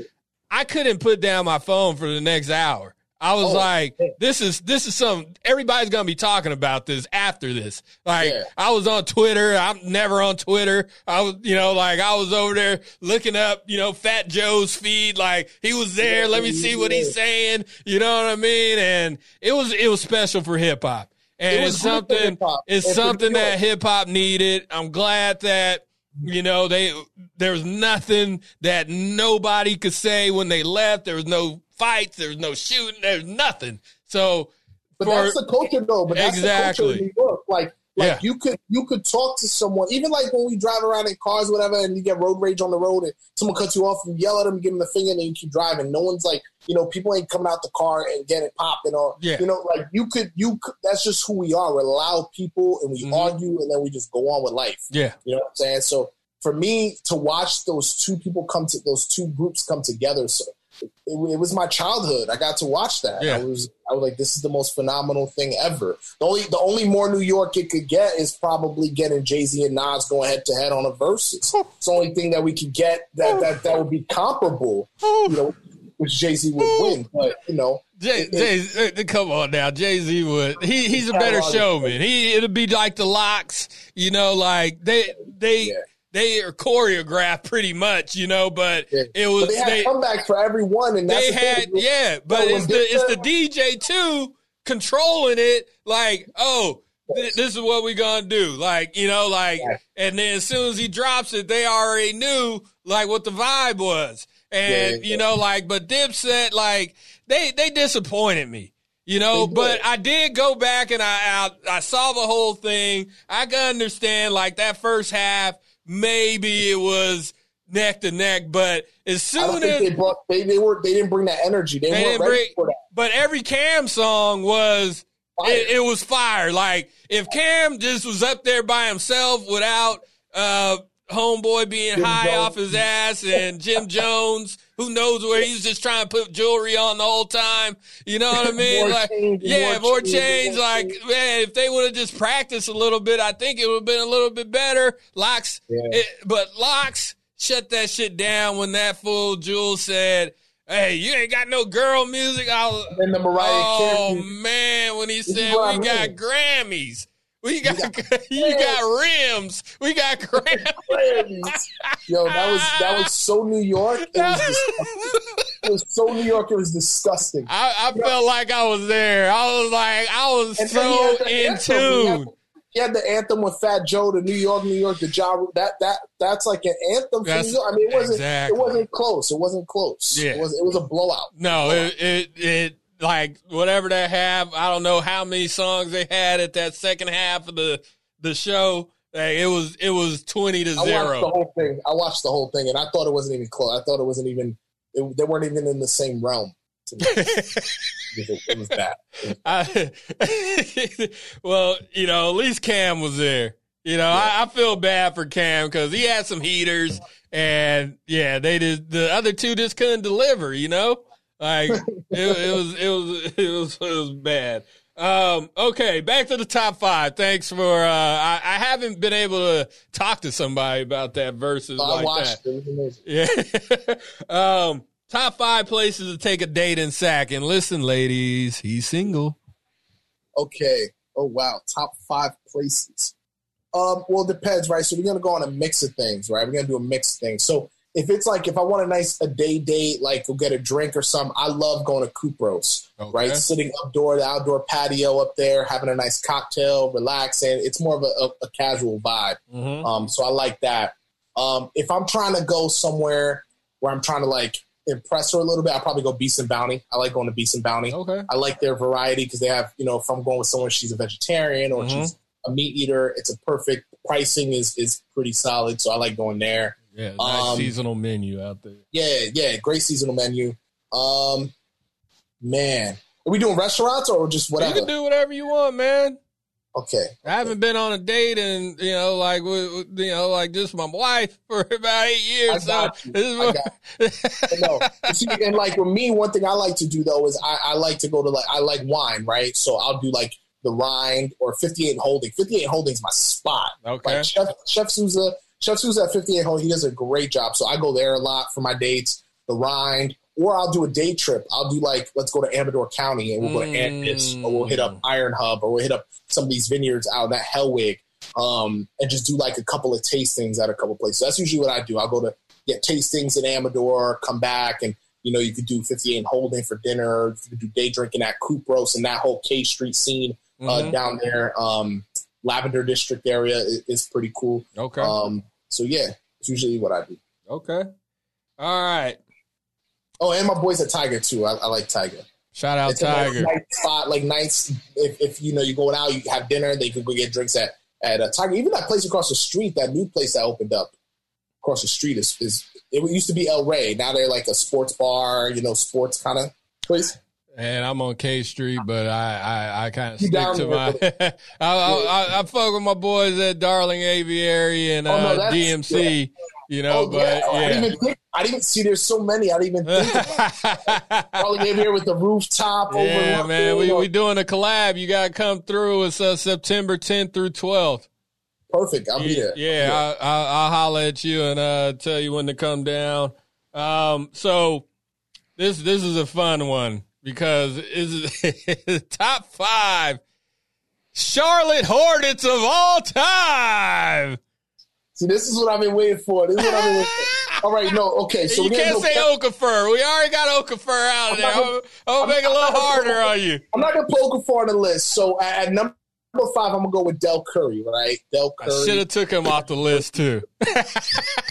I couldn't put down my phone for the next hour. I was oh, like, yeah. this is this is some everybody's gonna be talking about this after this. Like yeah. I was on Twitter. I'm never on Twitter. I was, you know, like I was over there looking up, you know, Fat Joe's feed. Like he was there. Yeah, Let me see what he's saying. You know what I mean? And it was it was special for hip hop. And it it's something it's something that hip hop needed. I'm glad that you know they there was nothing that nobody could say when they left. There was no fights. There's no shooting. There's nothing. So, but for, that's the culture, though. But that's exactly. the culture in New York. Like, like yeah. you could you could talk to someone, even like when we drive around in cars, whatever, and you get road rage on the road, and someone cuts you off, and yell at them, give them the finger, and then you keep driving. No one's like, you know, people ain't coming out the car and getting popping or, yeah. you know, like you could, you could. That's just who we are. We're loud people, and we mm-hmm. argue, and then we just go on with life. Yeah, you know what I'm saying. So for me to watch those two people come to those two groups come together, so it, it, was my childhood. I got to watch that. Yeah. I was I was like, this is the most phenomenal thing ever. The only the only more New York it could get is probably getting Jay Z and Nas going head to head on a versus. It's the only thing that we could get that that that would be comparable. You know, which Jay Z would win, but you know. Jay, Jay, come on now, Jay Z would. He he's a better showman. He it'll be like the LOX, you know, like they they. Yeah they are choreographed pretty much, you know, but yeah. it was but they had they, comebacks for everyone, and they the had yeah, but it's the it's the DJ too controlling it. Like, oh, th- this is what we gonna do. Like, you know, like, yeah. and then as soon as he drops it, they already knew like what the vibe was, and yeah, you know, like, but Dipset, like, they they disappointed me. You know, but I did go back and I, I I saw the whole thing. I can understand like that first half, maybe it was neck to neck, but as soon as they brought they, they were they didn't bring that energy. They, they weren't ready bring, for that. But every Cam song was it, it, was fire. Like if Cam just was up there by himself without uh homeboy being Jim high Jones. off his ass and Jim Jones, who knows where he's just trying to put jewelry on the whole time. You know what I mean? like, change, yeah, more, more change. change. Like, man, if they would have just practiced a little bit, I think it would have been a little bit better. LOX, yeah. it, but LOX shut that shit down when that fool Jules said, Hey, you ain't got no girl music. I was, and the Mariah oh Carey. man, when he said we I mean. got Grammys. We got, got you got rims. We got Grammys. Yo, that was that was so New York. It was, it was so New York. It was disgusting. I, I felt like I was there. I was like I was and so in tune he had the anthem with Fat Joe, the New York, New York, the Ja. That that that's like an anthem for New York. I mean, it wasn't exactly. it wasn't close. It wasn't close. Yeah. It was it was a blowout. No, it, it it like whatever they have. I don't know how many songs they had at that second half of the the show. Like, it was it was twenty to zero. I watched the whole thing. I watched the whole thing, and I thought it wasn't even close. I thought it wasn't even. It, they weren't even in the same realm it, was bad. I, well, you know, at least Cam was there. You know, yeah. I, I, feel bad for Cam because he had some heaters, and yeah, they did. The other two just couldn't deliver. You know, like it, it, was, it was, it was, it was bad. Um, okay, back to the top five. Thanks for. Uh, I, I, haven't been able to talk to somebody about that versus oh, like watched that. Yeah. um, Top five places to take a date in Sac. And listen, ladies, he's single. Okay. Oh wow. Top five places. Um, well, it depends, right? So we're gonna go on a mix of things, right? We're gonna do a mix of things. So if it's like if I want a nice a day date, like go get a drink or something, I love going to Kupros, okay. right? Sitting outdoor, the outdoor patio up there, having a nice cocktail, relaxing. It's more of a, a, casual vibe. Mm-hmm. Um, so I like that. Um, if I'm trying to go somewhere where I'm trying to like impress her a little bit, I'll probably go Beast and Bounty. I like going to Beast and Bounty. Okay. I like their variety because they have, you know, if I'm going with someone, she's a vegetarian or mm-hmm. she's a meat eater, it's a perfect pricing is is pretty solid. So I like going there. Yeah, nice um, seasonal menu out there. Yeah, yeah, great seasonal menu. Um, man, are we doing restaurants or just whatever? You can do whatever you want, man. Okay. I haven't been on a date and you know, like with, you know, like just my wife for about eight years. so this is what... no, see, and like with me, one thing I like to do though is I, I, like to go to like I like wine, right? So I'll do like the Rind or 58 Holding. 58 Holding is my spot. Okay. Like Chef Chef Souza, Chef Souza at 58 Holding, he does a great job. So I go there a lot for my dates. The Rind, or I'll do a day trip. I'll do like, let's go to Amador County and we'll go to Andis or we'll hit up mm. Iron Hub or we'll hit up some of these vineyards out at Helwig um, and just do like a couple of tastings at a couple of places. That's usually what I do. I'll go to get tastings in Amador, come back and, you know, you could do 58 and Holding for dinner. You could do day drinking at Kupros and that whole K Street scene uh, mm-hmm. down there. Um, Lavender District area is, is pretty cool. Okay. Um, so yeah, it's usually what I do. Okay. All right. Oh, and my boys a Tiger too. I, I like Tiger. Shout out it's Tiger. A nice spot, like nice. If, if you know you're going out, you have dinner. They could go get drinks at at uh, Tiger. Even that place across the street, that new place that opened up across the street is is. It used to be El Rey. Now they're like a sports bar. You know, sports kind of place. And I'm on K Street, but I I, I kind of stick to my. I, I, I, I, fuck with my boys at Darling Aviary and uh, oh, no, uh, DMC. Yeah. You know, oh, but yeah. Oh, yeah. I, didn't think, I didn't see. There's so many. I didn't even think. Probably live here with the rooftop. Yeah, man. We we doing a collab. You got to come through. It's uh, September 10th through 12th. Perfect. I'll be there. Yeah, I, I, I'll holler at you and uh, tell you when to come down. Um, so this this is a fun one because it's top five Charlotte Hornets of all time. See, this is what I've been waiting for. This is what I've been waiting for. All right, no, okay. So you can't say Okafor. We already got Okafor out I'm there. Gonna, I'll, I'll make it a little harder on you. I'm not gonna put Okafor on the list. So at number five, I'm gonna go with Del Curry. Right, Del Curry. Should have took him off the list too.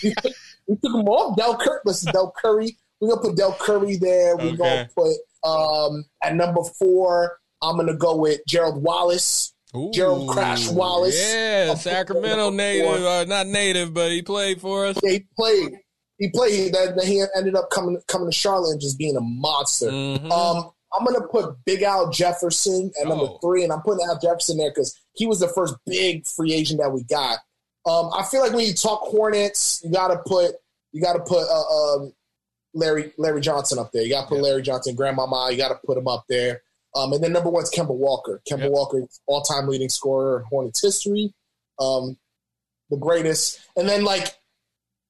we, took, we took him off. Del Curry. Listen, Del Curry. We're gonna put Del Curry there. We're okay. gonna put um, at number four. I'm gonna go with Gerald Wallace. Ooh, Gerald Crash Wallace. Yeah, Sacramento native, uh, not native, but he played for us. Yeah, he played. He played. That, he ended up coming coming to Charlotte and just being a monster. Mm-hmm. Um, I'm gonna put Big Al Jefferson at number oh. three, and I'm putting Al Jefferson there because he was the first big free agent that we got. Um, I feel like when you talk Hornets, you gotta put you gotta put uh, um, Larry Larry Johnson up there. You gotta put yeah. Larry Johnson, Grandmama. You gotta put him up there. Um, and then number one is Kemba Walker. Kemba yep. Walker, all time leading scorer in Hornets history, um, the greatest. And then like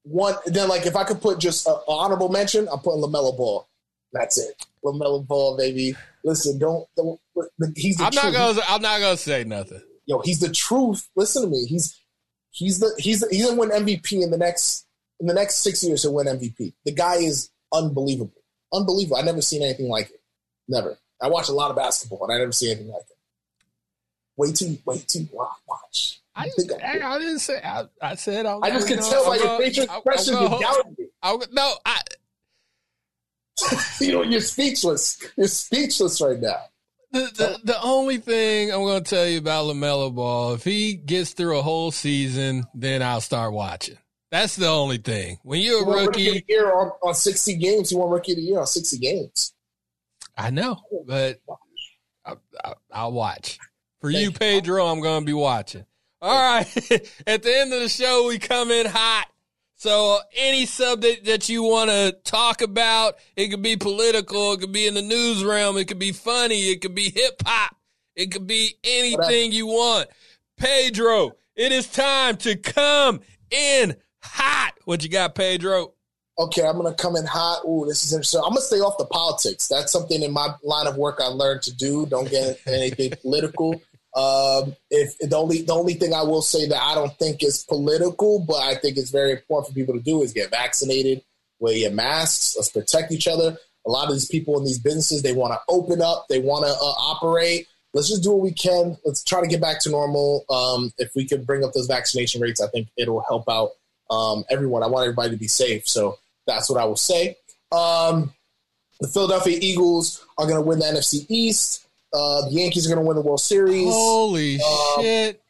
one, then like if I could put just an honorable mention, I'm putting LaMelo Ball. That's it, LaMelo Ball, baby. Listen, don't, don't he's. I'm truth. not gonna. I'm not gonna say nothing. Yo, he's the truth. Listen to me. He's he's the he's the, he's gonna win MVP in the next in the next six years. He'll win MVP. The guy is unbelievable, unbelievable. I never seen anything like it. Never. I watch a lot of basketball, and I never see anything like it. Wait till wait till watch. I, I, I, didn't say. I, I said. I, I just can tell by your facial expression you doubted me. no, I. you know, you're speechless. You're speechless right now. The, the, the only thing I'm going to tell you about LaMelo Ball, if he gets through a whole season, then I'll start watching. That's the only thing. When you're a rookie, rookie year on, on 60 games, you want rookie of the year on 60 games. I know, but I, will watch. For you, Pedro, I'm going to be watching. All right. At the end of the show, we come in hot. So any subject that you want to talk about, it could be political, it could be in the news realm, it could be funny, it could be hip hop, it could be anything you want. Pedro, it is time to come in hot. What you got, Pedro? okay, I'm gonna come in hot. Ooh, this is interesting. I'm gonna stay off the politics. That's something in my line of work I learned to do. Don't get anything political. Um, if the only the only thing I will say that I don't think is political, but I think it's very important for people to do is get vaccinated, wear your masks, let's protect each other. A lot of these people in these businesses they want to open up, they want to uh, operate. Let's just do what we can. Let's try to get back to normal. Um, if we could bring up those vaccination rates, I think it'll help out um, everyone. I want everybody to be safe. So that's what I will say. Um, the Philadelphia Eagles are going to win the NFC East. Uh, the Yankees are going to win the World Series. Holy um, shit!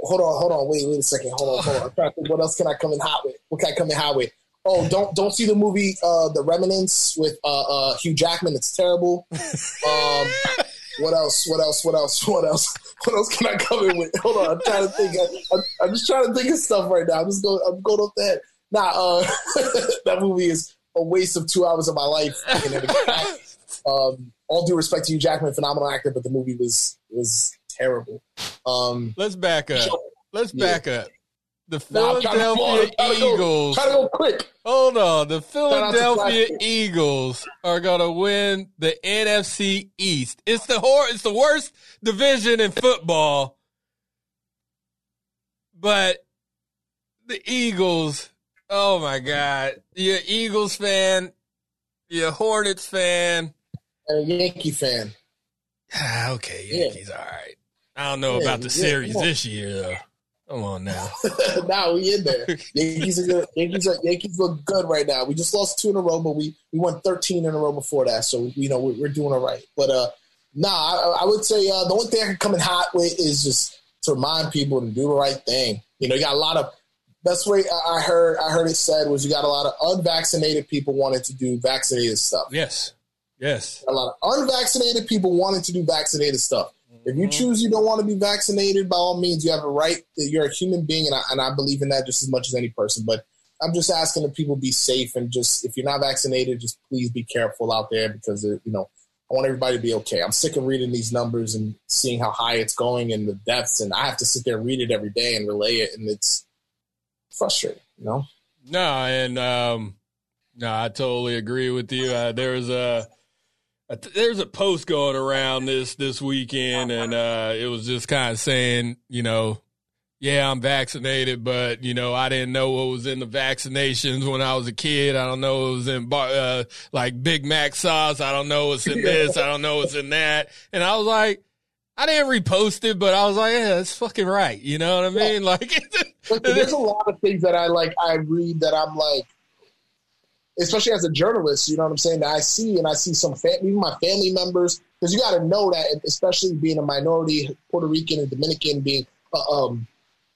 Hold on, hold on, wait, wait a second. Hold on, hold on. I'm to think what else can I come in hot with? What can I come in hot with? Oh, don't don't see the movie uh, The Remnants with uh, uh, Hugh Jackman. It's terrible. Um, what else? What else? What else? What else? What else can I come in with? Hold on, I'm trying to think. I, am just trying to think of stuff right now. I'm just going. I'm going off that. Nah, uh, that movie is a waste of two hours of my life. um, all due respect to you, Jackman, phenomenal actor, but the movie was was terrible. Um, Let's back up. Let's back yeah. up. The Philadelphia Eagles. Try to go quick. Hold on. The Philadelphia Eagles are gonna win the NFC East. It's the hor- It's the worst division in football, but the Eagles Oh my God. You're Eagles fan, you're Hornets fan. And a Yankee fan. Ah, okay, Yankees, yeah. all right. I don't know yeah, about the yeah, series this year though. Come on now. now we in there. Yankees are good. Yankees are, Yankees look good right now. We just lost two in a row, but we, we won thirteen in a row before that. So you know we're, we're doing all right. But uh, nah, I, I would say uh, the only thing I can come in hot with is just to remind people to do the right thing. You know, you got a lot of best way I heard I heard it said was you got a lot of unvaccinated people wanting to do vaccinated stuff. Yes. Yes. A lot of unvaccinated people wanting to do vaccinated stuff. If you mm-hmm. choose you don't want to be vaccinated, by all means, you have a right. That you're a human being, and I, and I believe in that just as much as any person. But I'm just asking that people be safe and just if you're not vaccinated, just please be careful out there because you know I want everybody to be okay. I'm sick of reading these numbers and seeing how high it's going and the deaths, and I have to sit there and read it every day and relay it, and it's frustrating, you know? No, and um, no, I totally agree with you. Uh, there's a, a there's a post going around this this weekend, and uh, it was just kind of saying, you know, yeah, I'm vaccinated, but you know, I didn't know what was in the vaccinations when I was a kid. I don't know what was in uh, like Big Mac sauce. I don't know what's in this. I don't know what's in that. And I was like, I didn't repost it, but I was like, yeah, that's fucking right. You know what I mean? Yeah. Like, there's a lot of things that I like. I read that I'm like, especially as a journalist, you know what I'm saying? That I see and I see some family, even my family members, because you got to know that, especially being a minority, Puerto Rican and Dominican, being uh, um,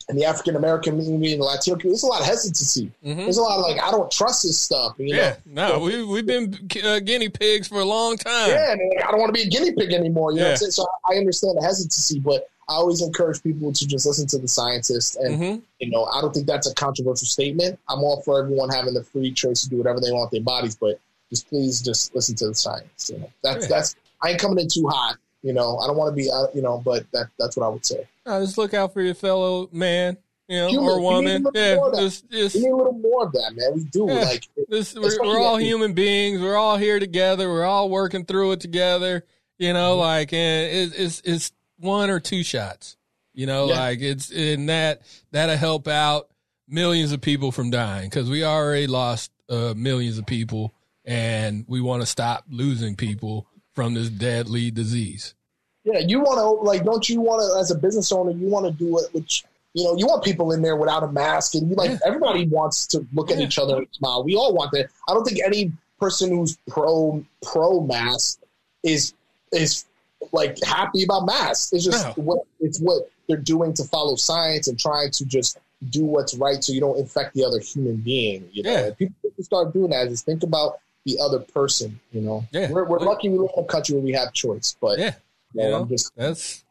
and the African American community and the Latino community, there's a lot of hesitancy. Mm-hmm. There's a lot of like, I don't trust this stuff. You yeah, know? no, we we've been uh, guinea pigs for a long time. Yeah, and like, I don't want to be a guinea pig anymore. You yeah. know, so I understand the hesitancy, but I always encourage people to just listen to the scientists. And mm-hmm. you know, I don't think that's a controversial statement. I'm all for everyone having the free choice to do whatever they want with their bodies, but just please just listen to the science. You know, that's yeah. that's I ain't coming in too hot. You know, I don't want to be, uh, you know, but that that's what I would say. Uh, just look out for your fellow man you know, human. or woman. Yeah, just, just, we need a little more of that, man. We do. Yeah, like this, we're, we're all human beings. We're all here together. We're all working through it together. You know, mm-hmm. like and it, it's it's one or two shots. You know, yeah. like it's in that that'll help out millions of people from dying because we already lost uh, millions of people, and we want to stop losing people from this deadly disease. Yeah, you want to like, don't you want to, as a business owner, you want to do it, which you know, you want people in there without a mask, and you like yeah. everybody wants to look at each other and smile. We all want that. I don't think any person who's pro pro mask is is like happy about masks. It's just no. what it's what they're doing to follow science and trying to just do what's right so you don't infect the other human being. You know, yeah. people start doing that. Just think about the other person. You know, yeah. we're, we're lucky we live in a country where we have choice, but yeah, you know, I'm just that's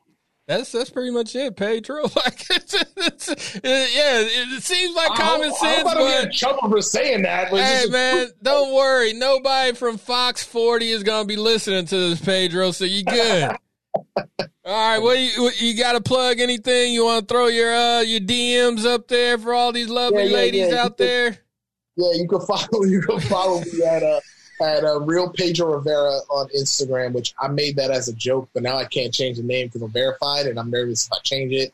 that's that's pretty much it, Pedro. Like, it's, it's, it, yeah, it seems like common I, sense. I'm but trouble for saying that. hey, man, don't worry. Nobody from Fox 40 is gonna be listening to this, Pedro. So you good. all right, what you you got to plug anything? You want to throw your uh your DMs up there for all these lovely yeah, yeah, ladies yeah. out there? Yeah, you can follow you can follow me at uh at uh, Real Pedro Rivera on Instagram, which I made that as a joke, but now I can't change the name because I'm verified, and I'm nervous if I change it,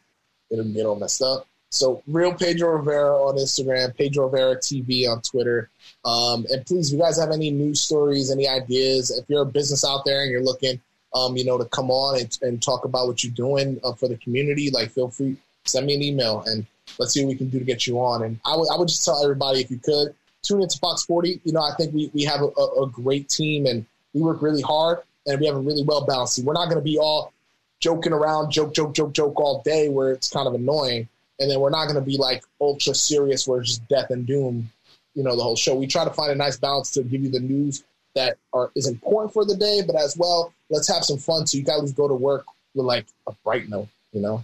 it'll get all messed up. So Real Pedro Rivera on Instagram, Pedro Rivera TV on Twitter. Um, and please, if you guys have any news stories, any ideas, if you're a business out there and you're looking, um, you know, to come on and, and talk about what you're doing uh, for the community, like feel free, send me an email and let's see what we can do to get you on. And I would just tell everybody if you could tune into Fox 40. You know, I think we, we have a, a, great team and we work really hard and we have a really well balanced team. We're not going to be all joking around, joke, joke, joke, joke all day where it's kind of annoying. And then we're not going to be like ultra serious where it's just death and doom, you know, the whole show. We try to find a nice balance to give you the news that are is important for the day, but as well, let's have some fun so you guys go to work with like a bright note, you know?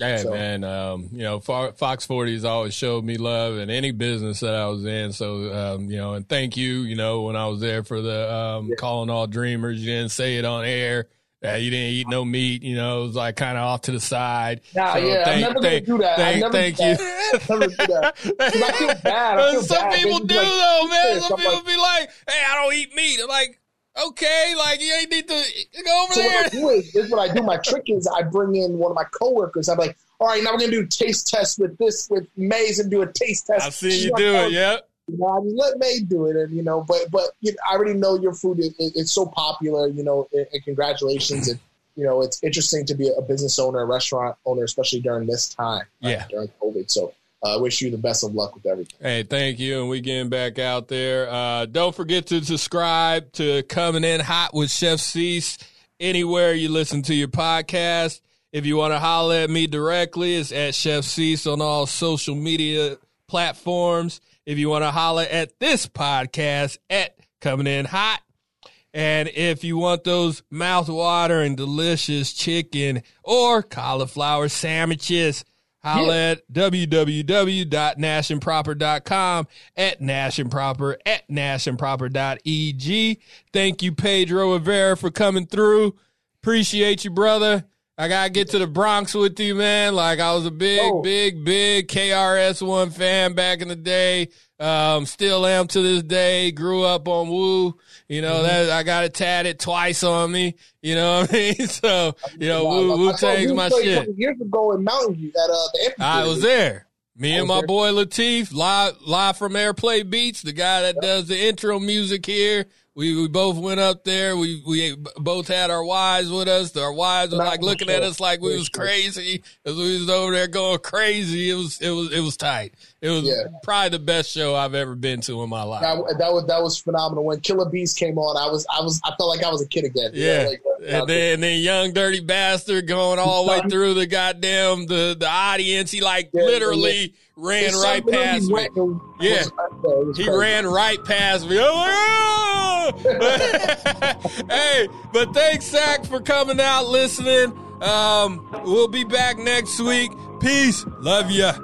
Hey so. man, um, you know Fox Forty has always showed me love in any business that I was in. So um, you know, and thank you. You know, when I was there for the um, yeah. calling all dreamers, you didn't say it on air. Uh, you didn't eat no meat. You know, it was like kind of off to the side. Nah, so yeah, thank, I'm never thank, gonna do that. Thank, thank you. never do that. I feel bad. I feel Some bad. people do like, though, man. Some people like, be like, "Hey, I don't eat meat." I'm like, okay, like you ain't need to go over so there. What I do is, is what I do. My trick is I bring in one of my coworkers. I'm like, all right, now we're gonna do taste test with this with Maze and do a taste test. I've seen you do it. Oh, yep. You know, I just let May do it, and you know, but but you know, I already know your food is it's so popular. You know, and, and congratulations, and you know, it's interesting to be a business owner, a restaurant owner, especially during this time. Right, yeah, during COVID. So I uh, wish you the best of luck with everything. Hey, thank you. And we getting back out there. Uh, don't forget to subscribe to Coming In Hot with Chef Cease anywhere you listen to your podcast. If you want to holler at me directly, it's at Chef Cease on all social media platforms. If you want to holler at this podcast, at Coming In Hot. And if you want those mouth-watering delicious chicken or cauliflower sandwiches, Holla yeah. at www.nashandproper.com at nashandproper at nashandproper.eg. Thank you, Pedro Rivera, for coming through. Appreciate you, brother. I gotta get to the Bronx with you, man. Like I was a big, oh. big, big KRS One fan back in the day. Um, still am to this day. Grew up on Wu. You know, mm-hmm. that I got it tatted twice on me. You know what I mean? So, you know, Wu, Wu Tang's my shit. Years ago in Mountain View at uh, the I was there. Me and my there. boy Latif, live, live from Airplay Beats, the guy that yep. does the intro music here. We, we both went up there. We we both had our wives with us. Our wives were like looking at us like we was crazy as we was over there going crazy. It was it was it was tight. It was yeah. probably the best show I've ever been to in my life. That, that, was that was phenomenal. When Killer Bees came on, I was I was I felt like I was a kid again. Yeah, like, and then and then Young Dirty Bastard going all the way through the goddamn the the audience. He like yeah, literally. Yeah ran right past me. Yeah, he ran right past me. Oh, hey, but thanks, Zach, for coming out, listening. Um, we'll be back next week. Peace. Love ya.